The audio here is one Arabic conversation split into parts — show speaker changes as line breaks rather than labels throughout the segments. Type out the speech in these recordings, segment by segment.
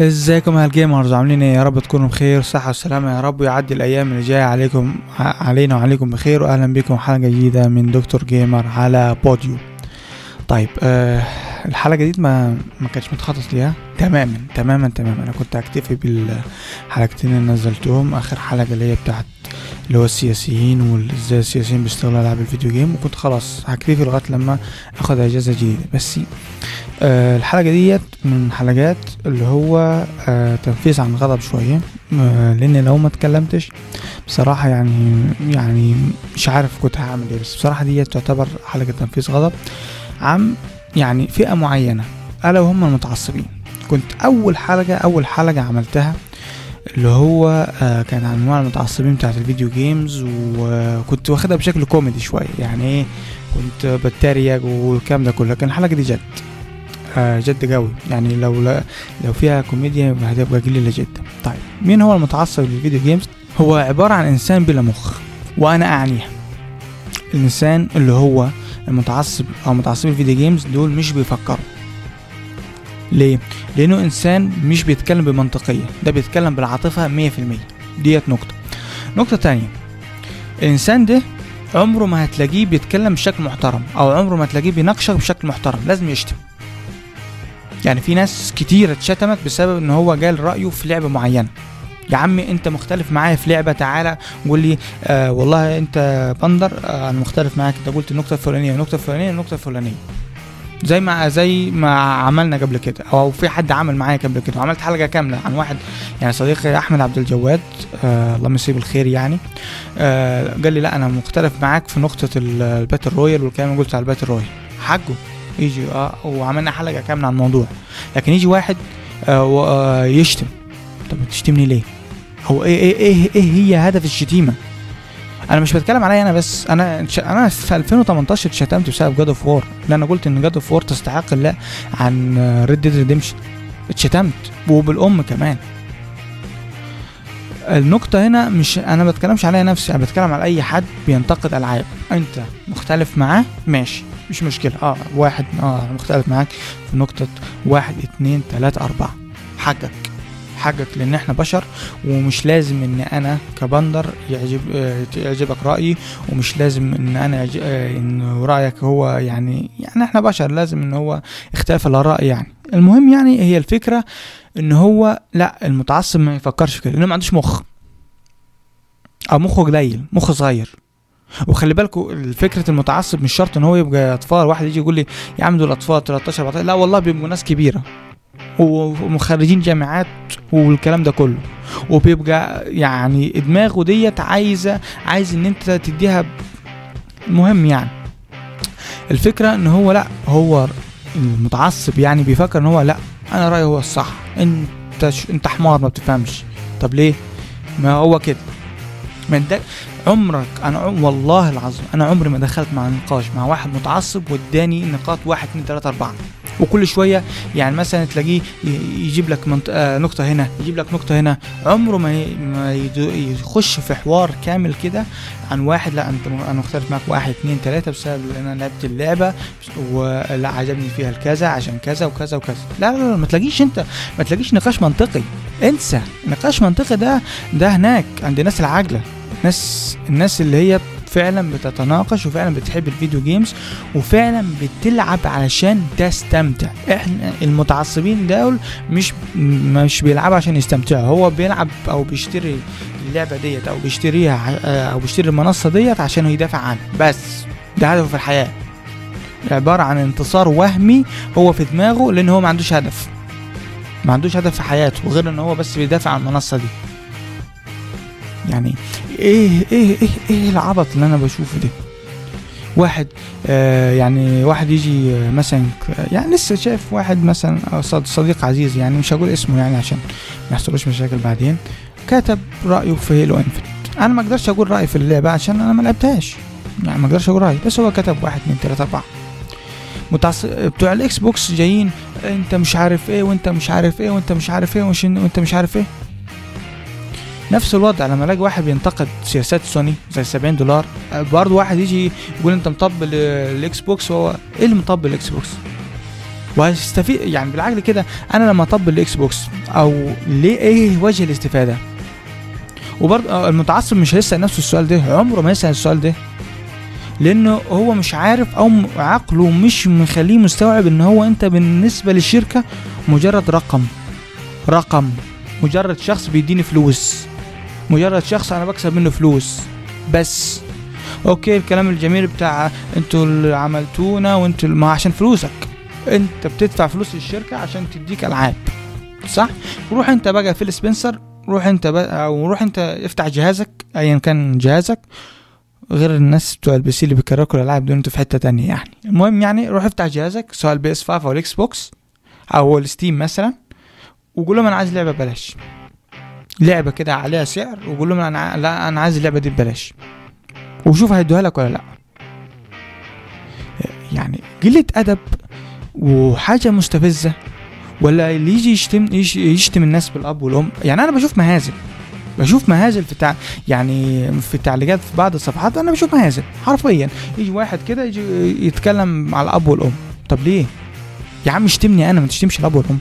ازيكم يا ال gamers عاملين إيه؟ يا رب تكونوا بخير صحة وسلامة يا رب ويعدي الأيام اللي جاية عليكم علينا وعليكم بخير واهلا بكم حلقة جديدة من دكتور جيمر على بوديو. طيب آه الحلقة دي ما ما كانش متخطط ليها. تماما تماما تماما. أنا كنت هكتفي بالحلقتين اللي نزلتهم. آخر حلقة اللي هي بتاعت اللي هو السياسيين وازاي السياسيين بيستغلوا ألعاب ال video game. وكنت خلاص هكتفي لغاية لما آخد أجازة جديدة. بس آه الحلقة ديت من حلقات اللي هو آه تنفيس عن غضب شوية. آه لأن لو ما اتكلمتش بصراحة يعني يعني مش عارف كنت هعمل إيه. بس بصراحة ديت تعتبر حلقة تنفيس غضب عن يعني فئة معينة. ألا وهم المتعصبين. كنت أول حلقة أول حلقة عملتها اللي هو آه كان عن انواع المتعصبين بتاعت ال video games وكنت واخدها بشكل كوميدي شوية. يعني إيه؟ كنت بتريق والكلام ده كله. لكن الحلقة دي جد آه جد قوي. يعني لو لا لو فيها كوميديا هتبقى قليلة جدا. طيب مين هو المتعصب لل video games هو عبارة عن إنسان بلا مخ وأنا أعنيها. الإنسان اللي هو المتعصب أو متعصبين ال video games دول مش بيفكروا. ليه؟ لأنه إنسان مش بيتكلم بمنطقية ده بيتكلم بالعاطفة 100% ديت نقطة. نقطة تانية. الإنسان ده عمره ما هتلاقيه بيتكلم بشكل محترم أو عمره ما هتلاقيه بيناقشك بشكل محترم لازم يشتم. يعني في ناس كتير اتشتمت بسبب إن هو قال رأيه في لعبة معينة. يا عمي انت مختلف معايا في لعبة تعالى قول لي آه والله انت بندر آه أنا مختلف معاك انت قلت النقطة الفلانية النقطة الفلانية النقطة الفلانية. زي ما زي ما عملنا قبل كده أو في حد عمل معايا قبل كده وعملت حلقة كاملة عن واحد يعني صديقي أحمد عبد الجواد آه الله يمسيه بالخير يعني. آه قال لي لا أنا مختلف معاك في نقطة ال- ال battle royale والكلام اللي قلت على ال battle royale. حقه. يجي آه وعملنا حلقة كاملة عن الموضوع. لكن يجي واحد آه آه يشتم. طب بتشتمني ليه؟ هو إيه إيه إيه, إيه هي هدف الشتيمة؟ أنا مش بتكلم عليا أنا بس أنا أنا في 2018 اتشتمت بسبب God of War لأن أنا قلت إن God of War تستحق اللا عن Red Dead Redemption اتشتمت وبالأم كمان. النقطة هنا مش أنا بتكلمش عليا نفسي أنا بتكلم على أي حد بينتقد ألعاب. أنت مختلف معاه؟ ماشي مش مشكلة. آه واحد أنا مختلف معاك. في نقطة واحد اتنين تلاتة أربعة. حقك. حقك لأن إحنا بشر ومش لازم إن أنا كبندر يعجب يعجبك رأيي ومش لازم يعج- آه، إن رأيك هو يعني يعني إحنا بشر لازم إن هو اختلاف الآراء يعني. المهم يعني هي الفكرة إن هو لأ المتعصب ما يفكرش في كده لأنه ما عندوش مخ. أو مخه قليل مخ صغير. وخلي بالكوا فكرة المتعصب مش شرط إن هو يبقى أطفال واحد يجي يقول لي يا عم دول أطفال 13 14 لا والله بيبقوا ناس كبيرة. ومخرجين جامعات والكلام ده كله. وبيبقى يعني دماغه ديت عايزة عايز إن أنت تديها المهم يعني. الفكرة إن هو لأ هو المتعصب يعني بيفكر إن هو لأ أنا رأيي هو الصح. أنت ش... أنت حمار ما بتفهمش. طب ليه؟ ما هو كده. من ده عمرك أنا عم والله العظيم أنا عمري ما دخلت مع نقاش مع واحد متعصب واداني نقاط واحد اتنين تلاتة أربعة. وكل شوية يعني مثلا تلاقيه يجيب لك منط... آه نقطة هنا يجيب لك نقطة هنا عمره ما. ما. يخش في حوار كامل كده عن واحد لا أنت. أنا مختلف معاك واحد اتنين تلاتة بسبب إن أنا لعبت اللعبة ولا عجبني فيها الكذا عشان كذا وكذا وكذا لا لا, لا ما تلاقيش أنت ما تلاقيش نقاش منطقي انسى نقاش منطقي ده ده هناك عند الناس العاقله الناس الناس اللي هي فعلا بتتناقش وفعلا بتحب الفيديو جيمز وفعلا بتلعب علشان تستمتع. إحنا المتعصبين دول مش مش بيلعبوا عشان يستمتعوا. هو بيلعب أو بيشتري اللعبة ديت أو بيشتريها أو بيشتري المنصة ديت عشان يدافع عنها. بس ده هدفه في الحياة. عبارة عن انتصار وهمي هو في دماغه لأن هو ما عندوش هدف. ما عندوش هدف في حياته غير إن هو بس بيدافع عن المنصة دي. يعني إيه إيه إيه إيه العبط اللي أنا بشوفه ده؟ واحد آه يعني واحد يجي آه، مثلا ك- يعني لسه شايف واحد مثلا صد- صديق عزيز يعني مش هقول اسمه يعني عشان ما يحصلوش مشاكل بعدين كتب رأيه في Halo Infinite أنا ما أقدرش أقول رأيي في اللعبة عشان أنا ما لعبتهاش. يعني ما أقدرش أقول رأيي بس هو كتب واحد اتنين تلاتة أربعة. متعصب بتوع الإكس بوكس جايين أنت مش عارف إيه وأنت مش عارف إيه وأنت مش عارف إيه وأنت مش عارف إيه. نفس الوضع لما الاقي واحد بينتقد سياسات سوني زي 70 دولار برضه واحد يجي يقول انت مطبل الاكس بوكس وهو إيه اللي مطبل الاكس بوكس وهيستفيد يعني بالعقل كده أنا لما اطبل الاكس بوكس أو ليه إيه وجه الاستفادة؟ وبرضه المتعصب مش هيسأل نفسه السؤال ده عمره ما يسأل السؤال ده. لأنه هو مش عارف أو عقله مش مخليه مستوعب إن هو أنت بالنسبة للشركة مجرد رقم. رقم. مجرد شخص بيديني فلوس. مجرد شخص أنا بكسب منه فلوس. بس. okay الكلام الجميل بتاع أنتوا اللي عملتونا وأنتوا ما عشان فلوسك. أنت بتدفع فلوس للشركة عشان تديك ألعاب. صح؟ روح أنت بقى فيل سبنسر روح أنت بقى أو روح أنت افتح جهازك ايا كان جهازك غير الناس بتوع ال PC اللي بيكركوا الألعاب دول أنتوا في حتة تانية يعني. المهم يعني روح افتح جهازك سواء ال PS 5 أو الاكس بوكس أو الستيم مثلا وقول لهم أنا عايز لعبة ببلاش. لعبة كده عليها سعر وقول لهم أنا لا أنا عايز اللعبة دي ببلاش. وشوف هيدوها لك ولا لا. يعني قلة أدب وحاجة مستفزة ولا اللي يجي يشتم يش- يشتم الناس بالأب والأم. يعني أنا بشوف مهازل. بشوف مهازل في تع... يعني في التعليقات في بعض الصفحات أنا بشوف مهازل حرفيا. يجي واحد كده يجي يتكلم على الأب والأم. طب ليه؟ يا عم اشتمني أنا ما تشتمش الأب والأم.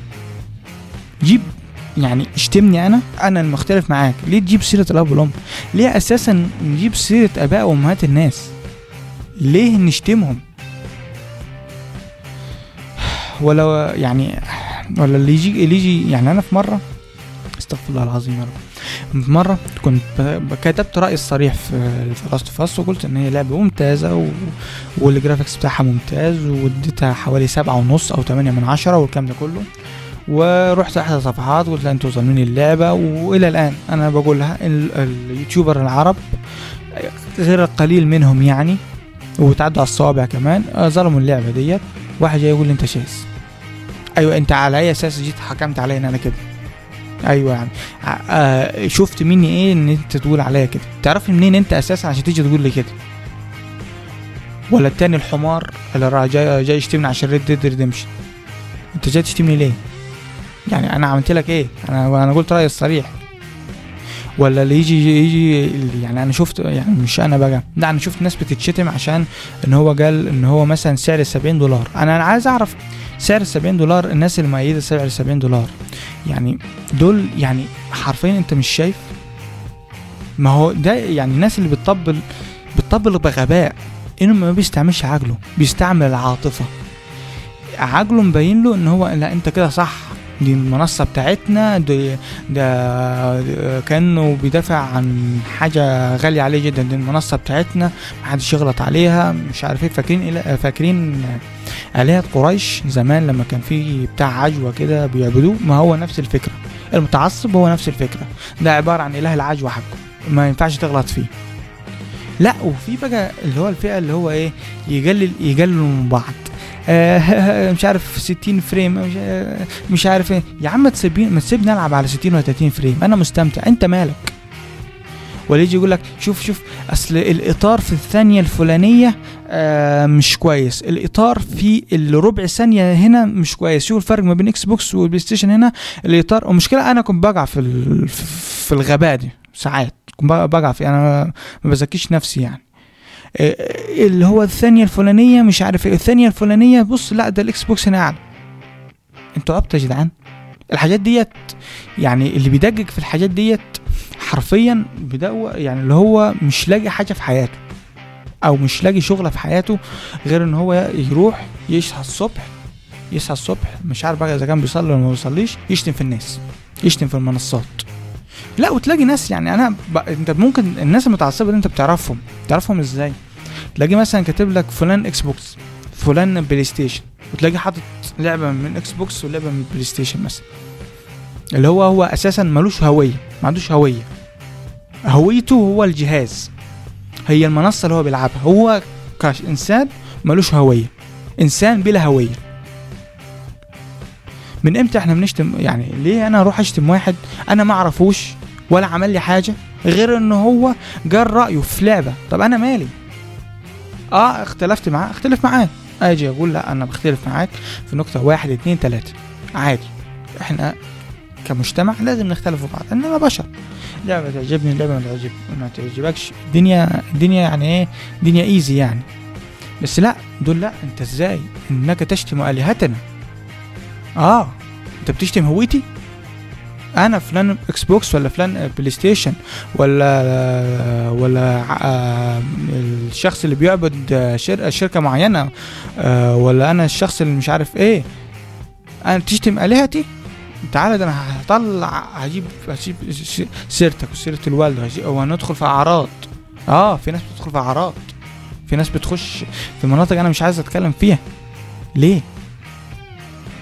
جيب يعني اشتمني أنا؟ أنا المختلف معاك. ليه تجيب سيرة الأب والأم؟ ليه أساسا نجيب سيرة أباء وأمهات الناس؟ ليه نشتمهم؟ ولا يعني ولا اللي يجي اللي يجي يعني أنا في مره استغفر الله العظيم يا رب. في مرة كنت كتبت رايي الصريح في Last of Us وقلت إن هي لعبة ممتازة و... وال graphics بتاعها ممتاز واديتها حوالي سبعة ونص أو تمانية من عشرة والكلام ده كله. ورحت أحد الصفحات قلت لها أنتوا ظالمين اللعبة وإلى الآن أنا بقولها ال- ال YouTuber العرب غير القليل منهم يعني وتعدوا على الصوابع كمان آه، ظلموا اللعبة ديت. واحد جاي يقول لي أنت شاذ أيوه أنت على أي أساس جيت حكمت عليا إن أنا كده؟ أيوه يعني. ع- آه شفت مني إيه إن أنت تقول عليا كده؟ تعرفني منين أنت أساسا عشان تيجي تقول لي كده؟ ولا التاني الحمار اللي راح جاي جاي يشتمني عشان Red Dead Redemption أنت جاي تشتمني ليه؟ يعني أنا عملت لك إيه؟ أنا أنا قلت رأيي الصريح. ولا اللي يجي يجي يعني أنا شفت يعني مش أنا بقى. لا أنا شفت ناس بتتشتم عشان إن هو قال إن هو مثلا سعر 70 دولار. أنا أنا عايز أعرف سعر 70 دولار الناس اللي مؤيده سعر 70 دولار. يعني دول يعني حرفيا أنت مش شايف؟ ما هو ده يعني الناس اللي بتطبل بتطبل بغباء. انه ما بيستعملش عقله بيستعمل العاطفة. عقله مبين له إن هو لا أنت كده صح. دي المنصة بتاعتنا دي ده كأنه بيدافع عن حاجة غالية عليه جدا دي المنصة بتاعتنا محدش يغلط عليها مش عارف إيه فاكرين فاكرين آلهة قريش زمان لما كان في بتاع عجوة كده بيعبدوه؟ ما هو نفس الفكرة المتعصب هو نفس الفكرة ده عبارة عن إله العجوة حقه ما ينفعش تغلط فيه. لا وفي بقى اللي هو الفئة اللي هو إيه يقلل يقللوا من بعض. مش عارف 60 frame مش, آه مش عارف إيه. يا عم تسيبني ما تسيبني ألعب على 60 ولا 30 frame. أنا مستمتع. أنت مالك؟ ولا يجي يقول لك شوف شوف أصل الإطار في الثانية الفلانية آه مش كويس. الإطار في الربع ثانية هنا مش كويس. شوف الفرق ما بين إكس بوكس والبلاي ستيشن هنا الإطار. ومشكلة أنا كنت بقع في في الغباء دي ساعات. كنت بقع في أنا ما بزكيش نفسي يعني. آه، اللي هو الثانية الفلانية مش عارف إيه. الثانية الفلانية بص لا ده الإكس بوكس هنا أعلى. أنتوا عبط يا جدعان. الحاجات ديت يعني اللي بيدقق في الحاجات ديت حرفيا بدو يعني اللي هو مش لاقي حاجة في حياته أو مش لاقي شغلة في حياته غير إن هو يروح يصحى الصبح يصحى الصبح مش عارف بقى إذا كان بيصلي ولا ما بيصليش يشتم في الناس يشتم في المنصات. لا وتلاقي ناس يعني أنا ب... أنت ممكن الناس المتعصبة دي أنت بتعرفهم. تعرفهم إزاي؟ تلاقي مثلا كاتب لك فلان إكس بوكس فلان بلاي ستيشن وتلاقي حاطط لعبة من إكس بوكس ولعبة من بلاي ستيشن مثلا. اللي هو هو أساسا ملوش هوية ما عندوش هوية. هويته هو الجهاز. هي المنصة اللي هو بيلعبها. هو كإنسان ملوش هوية. إنسان بلا هوية. من إمتى إحنا بنشتم؟ يعني ليه أنا أروح أشتم واحد أنا ما أعرفوش ولا عمل لي حاجة غير ان هو قال رايه في لعبة؟ طب أنا مالي؟ آه اختلفت معاه اختلف معاه أجي أقول لا أنا بختلف معاك في نقطة واحد اتنين تلاته عادي. إحنا كمجتمع لازم نختلف في بعض اننا بشر. لعبة تعجبني لعبة ما تعجب ما تعجبكش. الدنيا الدنيا يعني إيه؟ دنيا ايزي يعني. بس لا دول لا أنت إزاي؟ إنك تشتم آلهتنا. آه. أنت بتشتم هويتي؟ أنا فلان إكس بوكس ولا فلان بلاي ستيشن ولا ولا آه، الشخص اللي بيعبد شر- شركة معينة آه، ولا أنا الشخص اللي مش عارف إيه. أنا بتشتم آلهتي؟ تعالى ده أنا هطلع هجيب هجيب سيرتك وسيرة الوالد وهندخل في أعراض. آه في ناس بتدخل في أعراض. في ناس بتخش في مناطق أنا مش عايز أتكلم فيها. ليه؟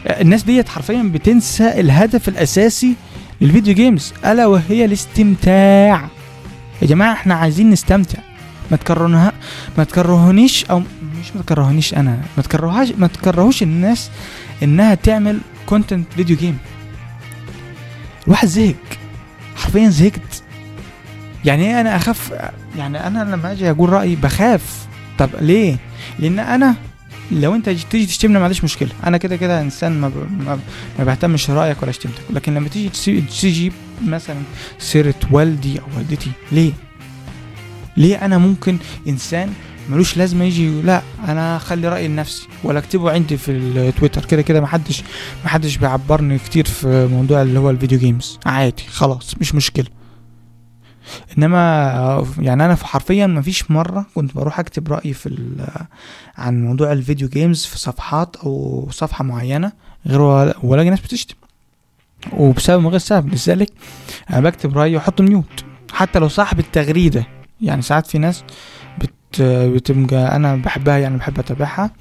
الناس ديت حرفيا بتنسى الهدف الأساسي لل video games ألا وهي الاستمتاع. يا جماعة إحنا عايزين نستمتع. ما تكرهونها ما تكرهونيش أو مش ما تكرهونيش أنا. ما تكرهوهاش ما تكرهوش الناس إنها تعمل content video game الواحد زهق. حرفيا زهقت. يعني إيه أنا أخاف؟ يعني أنا لما أجي أقول رأيي بخاف. طب ليه؟ لأن أنا لو انت تيجي تشتمني معلش مشكلة. أنا كده كده إنسان ما, ب... ما, ما بهتمش رايك ولا شتمتك. لكن لما تيجي تجيب مثلا سيرة والدي أو والدتي ليه؟ ليه أنا ممكن إنسان ملوش لازمة يجي لا أنا أخلي رأيي لنفسي ولا أكتبه عندي في التويتر كده كده محدش محدش بيعبرني كتير في موضوع اللي هو ال video games عادي خلاص مش مشكلة. إنما يعني أنا في حرفيا ما فيش مرة كنت بروح أكتب رأيي في عن موضوع ال video games في صفحات أو صفحة معينة غير ولا- ناس بتشتم. وبسبب غير سبب لذلك أنا بكتب رأيي واحط mute حتى لو صاحب التغريدة. يعني ساعات في ناس بت بتبقى أنا بحبها يعني بحب أتابعها.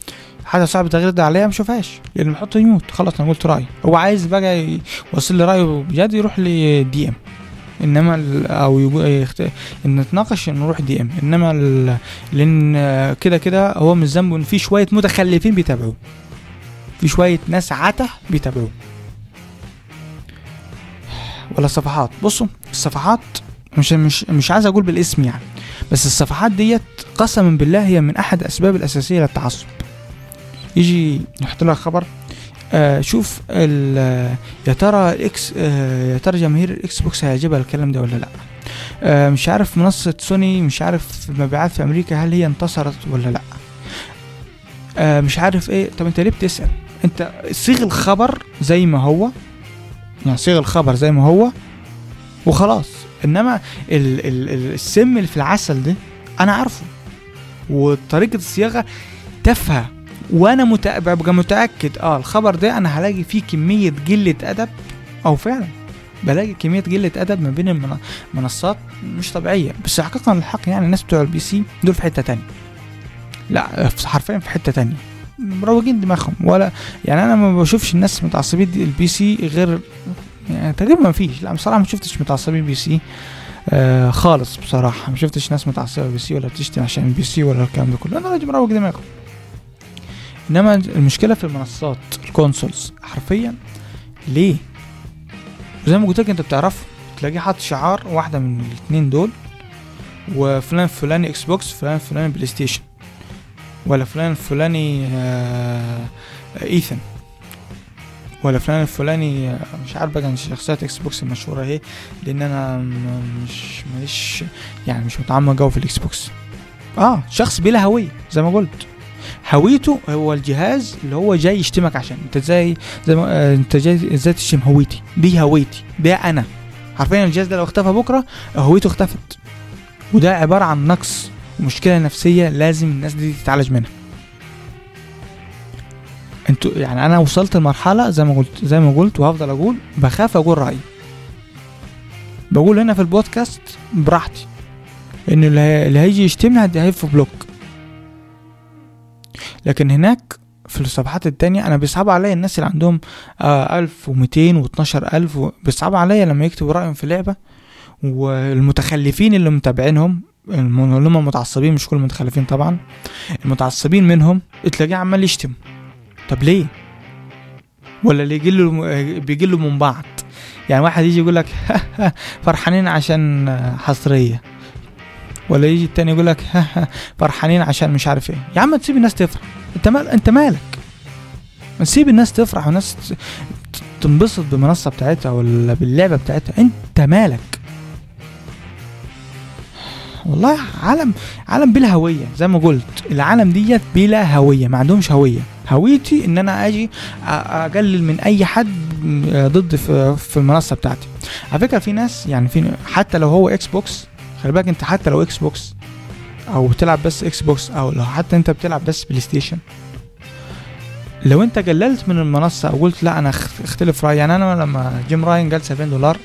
حتى صاحب التغريدة عليها ما اشوفهاش لأن بحط mute خلاص أنا قلت رأيي. هو عايز بقى يوصل لي رأيه بجد يروح لي DM إنما أو يخت... إن نتناقش نروح DM إنما ال... لأن كده كده هو مش ذنبه إن في شوية متخلفين بيتابعوه. في شوية ناس عته بيتابعوه. ولا صفحات بصوا الصفحات مش مش مش عايز أقول بالاسم يعني بس الصفحات ديت قسما بالله هي من أحد الاسباب الأساسية للتعصب. يجي يحط لك خبر آه شوف آه، يا ترى ال X آه يا ترى جماهير ال Xbox هيعجبها الكلام ده ولا لا؟ مش عارف منصة سوني مش عارف المبيعات في أمريكا هل هي انتصرت ولا لا. مش عارف إيه. طب أنت ليه بتسأل؟ أنت صيغ الخبر زي ما هو يعني صيغ الخبر زي ما هو وخلاص. إنما ال ال السم اللي في العسل ده أنا عارفه. وطريقة الصياغة تافهة. وأنا. ببقى متأكد آه الخبر ده أنا هلاقي فيه كمية قلة أدب. أو فعلا بلاقي كمية قلة أدب ما بين المن- المنصات مش طبيعية. بس حقيقة الحق يعني الناس بتوع ال PC دول في حتة تانية. لا في- حرفيا في حتة تانية. مروقين دماغهم. ولا يعني أنا ما بشوفش الناس متعصبين ال PC غير يعني تقريبا ما فيش. لا بصراحة ما شفتش متعصبين PC آه خالص بصراحة. ما شفتش ناس متعصبة PC ولا بتشتم عشان ال PC ولا الكلام ده كله. أنا راجل مروق دماغه إنما المشكلة في المنصات ال consoles حرفيا ليه؟ زي ما قلت لك أنت بتعرف تلاقيه حاطط شعار واحدة من الاثنين دول وفلان فلاني Xbox فلان فلاني PlayStation ولا فلان فلاني آه Ethan ولا فلان الفلاني آه، مش عارف بقى شخصيات Xbox المشهورة اهي لأن أنا مش ماليش يعني مش متعمق قوي في ال Xbox آه شخص بلا هوية زي ما قلت. هويته هو الجهاز اللي هو جاي يشتمك عشان. انت إزاي زي ما آه، انت جاي إزاي تشتم هويتي؟ دي هويتي ده أنا. حرفيا الجهاز ده لو اختفى بكرة هويته اختفت. وده عبارة عن نقص ومشكله نفسية لازم الناس دي تتعالج منها. أنتوا يعني أنا وصلت لمرحلة زي ما قلت زي ما قلت وهفضل أقول بخاف أقول رأيي. بقول هنا في البودكاست براحتي. إن اللي هي- اللي هيجي يشتمني هيف بلوك. لكن هناك في الصفحات التانية أنا بيصعب عليا الناس اللي عندهم آه 1200 و12000 و... بيصعب عليا لما يكتبوا رأيهم في لعبة والمتخلفين اللي متابعينهم اللي هم متعصبين مش كل المتخلفين طبعا المتعصبين منهم تلاقيه عمال يشتم. طب ليه؟ ولا اللي يجي بيجي له من بعض. يعني واحد يجي يقول لك فرحانين عشان حصرية. ولا يجي التاني يقول لك فرحانين عشان مش عارف إيه. يا عم تسيب الناس تفرح. أنت مال أنت مالك؟ ما تسيب الناس تفرح والناس تنبسط بالمنصة بتاعتها ولا باللعبة بتاعتها. أنت مالك؟ والله عالم عالم بلا هوية. زي ما قلت العالم ديت بلا هوية ما عندهمش هوية. هويتي إن أنا أجي أقلل من أي حد ضد في المنصة بتاعتي. على فكرة في ناس يعني في حتى لو هو Xbox خلي بالك انت حتى لو Xbox أو بتلعب بس Xbox أو لو حتى انت بتلعب بس PlayStation لو انت قللت من المنصة أو قلت لا أنا اخ- اختلف رأيي يعني أنا لما Jim Ryan قال 70 دولار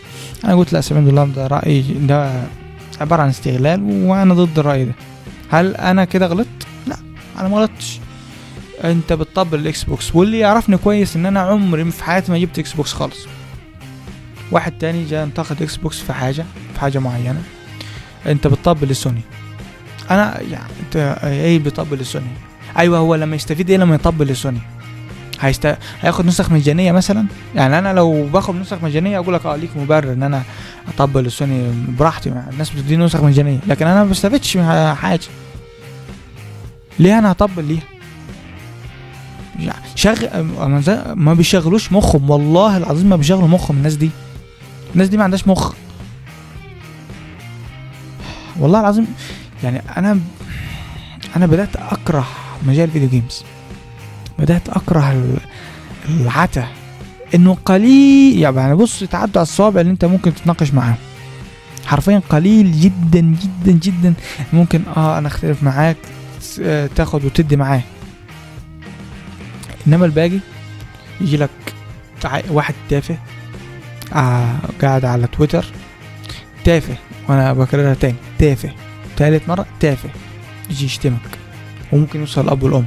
أنا قلت لا 70 دولار ده رأيي ده عبارة عن استغلال وأنا ضد الرأي ده. هل أنا كده غلطت؟ لا أنا ما غلطتش. انت بتطبل ال Xbox واللي يعرفني كويس إن أنا عمري في حياتي ما جبت Xbox خالص. واحد تاني جاء انتقد Xbox في حاجة في حاجة معينة. أنت بتطبل لسوني. أنا يعني أنت إيه بيطبل لسوني. أيوه هو لما يستفيد إيه لما يطبل لسوني؟ هيست... هياخد نسخ مجانية مثلا؟ يعني أنا لو باخد نسخ مجانية أقول لك آه ليك مبرر إن أنا أطبل لسوني براحتي. مع الناس بتديني نسخ مجانية لكن أنا ما بستفدش من حاجة. ليه أنا هطبل يعني ما زي- ما بيشغلوش مخهم. والله العظيم ما بيشغلوا مخهم الناس دي. الناس دي ما عندهاش مخ. والله العظيم يعني أنا أنا بدأت أكره مجال الفيديو جيمز بدأت أكره ال- العتا. إنه قليل يعني بص تعدوا على الصوابع اللي أنت ممكن تتناقش معاهم. حرفيا قليل جدا جدا جدا. ممكن آه أنا أختلف معاك آه، تاخد وتدي معاه. إنما الباقي يجي لك واحد تافه آه قاعد على تويتر تافه وأنا بكررها تاني. تافه. تالت مرة تافه. يجي يشتمك. وممكن يوصل الاب والام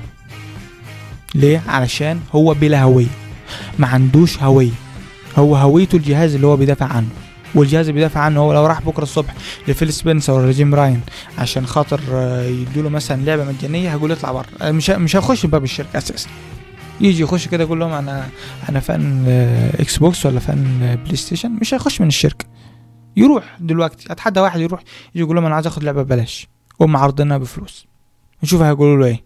ليه؟ علشان هو بلا هوية. ما عندوش هوية. هو هويته الجهاز اللي هو بيدافع عنه. والجهاز اللي بيدافع عنه هو لو راح بكرة الصبح ل Phil Spencer ولا Jim Ryan عشان خاطر آه، يدوله مثلا لعبة مجانية هيقول اطلع بره. آه، مش مش هيخش باب الشركة أساسا. يجي يخش كده يقول لهم أنا أنا fan آه، Xbox ولا fan آه، PlayStation مش هيخش من الشركة. يروح دلوقتي أتحدى واحد يروح يجي يقول لهم أنا عايز آخد لعبة ببلاش. هم عارضينها بفلوس. نشوف هيقولوا له إيه.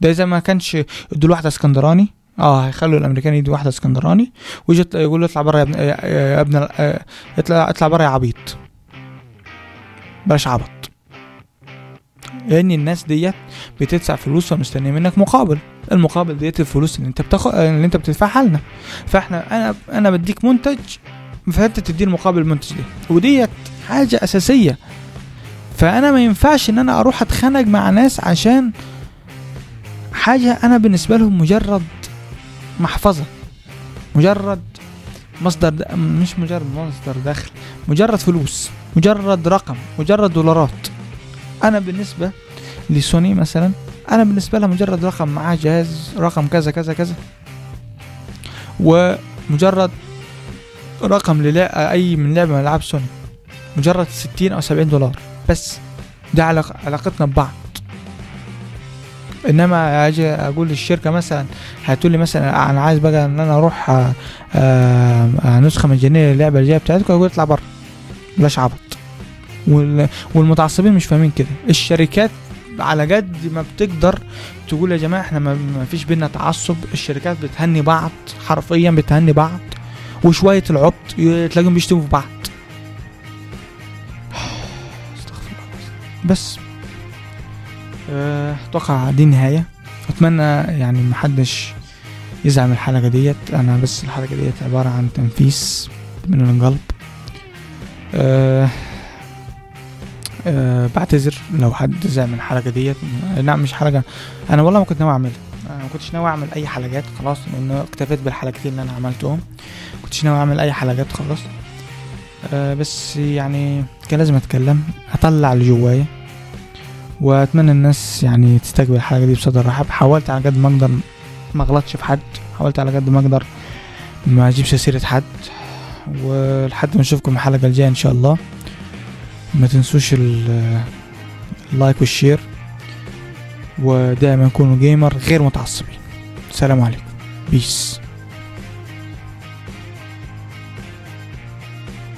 ده إذا ما كانش ادوا واحدة اسكندراني آه هيخلوا الأمريكان يدوا واحدة اسكندراني ويجي يقول له اطلع بره يا ابن يا- ابن آه، اطلع اطلع بره يا عبيط. بلاش عبط. لأن الناس ديت بتدفع فلوس ومستنية منك مقابل. المقابل ديت الفلوس اللي أنت بتاخد اللي أنت بتدفعها لنا. فإحنا أنا أنا بديك منتج فانت تديني مقابل المنتج ده. وديت حاجة أساسية. فأنا ما ينفعش إن أنا أروح أتخانق مع ناس عشان حاجة أنا بالنسبة لهم مجرد محفظة. مجرد مصدر. مش مجرد مصدر دخل. مجرد فلوس. مجرد رقم. مجرد دولارات. أنا بالنسبة لسوني مثلا أنا بالنسبة لها مجرد رقم معاه جهاز رقم كذا كذا كذا. ومجرد رقم للا أي من لعبة من العاب سوني. مجرد 60 أو 70 دولار. بس. ده علاق... علاقتنا ببعض. إنما أجي أقول للشركة مثلا هاتوا لي مثلا أنا عايز بقى إن أنا أروح آه، آه، آه، نسخة مجانيه للعبه الجايه بتاعتكم أقول اطلع بره. بلاش عبط. وال- والمتعصبين مش فاهمين كده. الشركات على قد ما بتقدر تقول يا جماعة إحنا ما فيش بينا تعصب. الشركات بتهني بعض حرفيا بتهني بعض. وشوية العبط تلاقيهم بيشتموا في بعض. بس. آه، أتوقع دي النهايه أتمنى يعني محدش يزعل من الحلقة ديت. أنا بس الحلقة ديت عبارة عن تنفيس من القلب. أه أه بعتذر لو حد زعل من الحلقة ديت. لا مش حلقة. أنا والله ما كنت ناوي أعملها. ما كنتش ناوي أعمل أي حلقات خلاص لأن اكتفيت بالحلقتين اللي أنا عملتهم. كنتش ناوي أعمل أي حلقات خلاص أه بس يعني كان لازم أتكلم أطلع اللي جوايا وأتمنى الناس يعني تستقبل الحلقة دي بصدر رحب. حاولت على قد ما أقدر ما أغلطش في حد حاولت على قد ما أقدر ما أجيبش سيرة حد ولحد ما اشوفكم الحلقة الجاية إن شاء الله. ما تنسوش ال- ال like وال share ودائما كونوا gamer غير متعصبين. السلام عليكم. Peace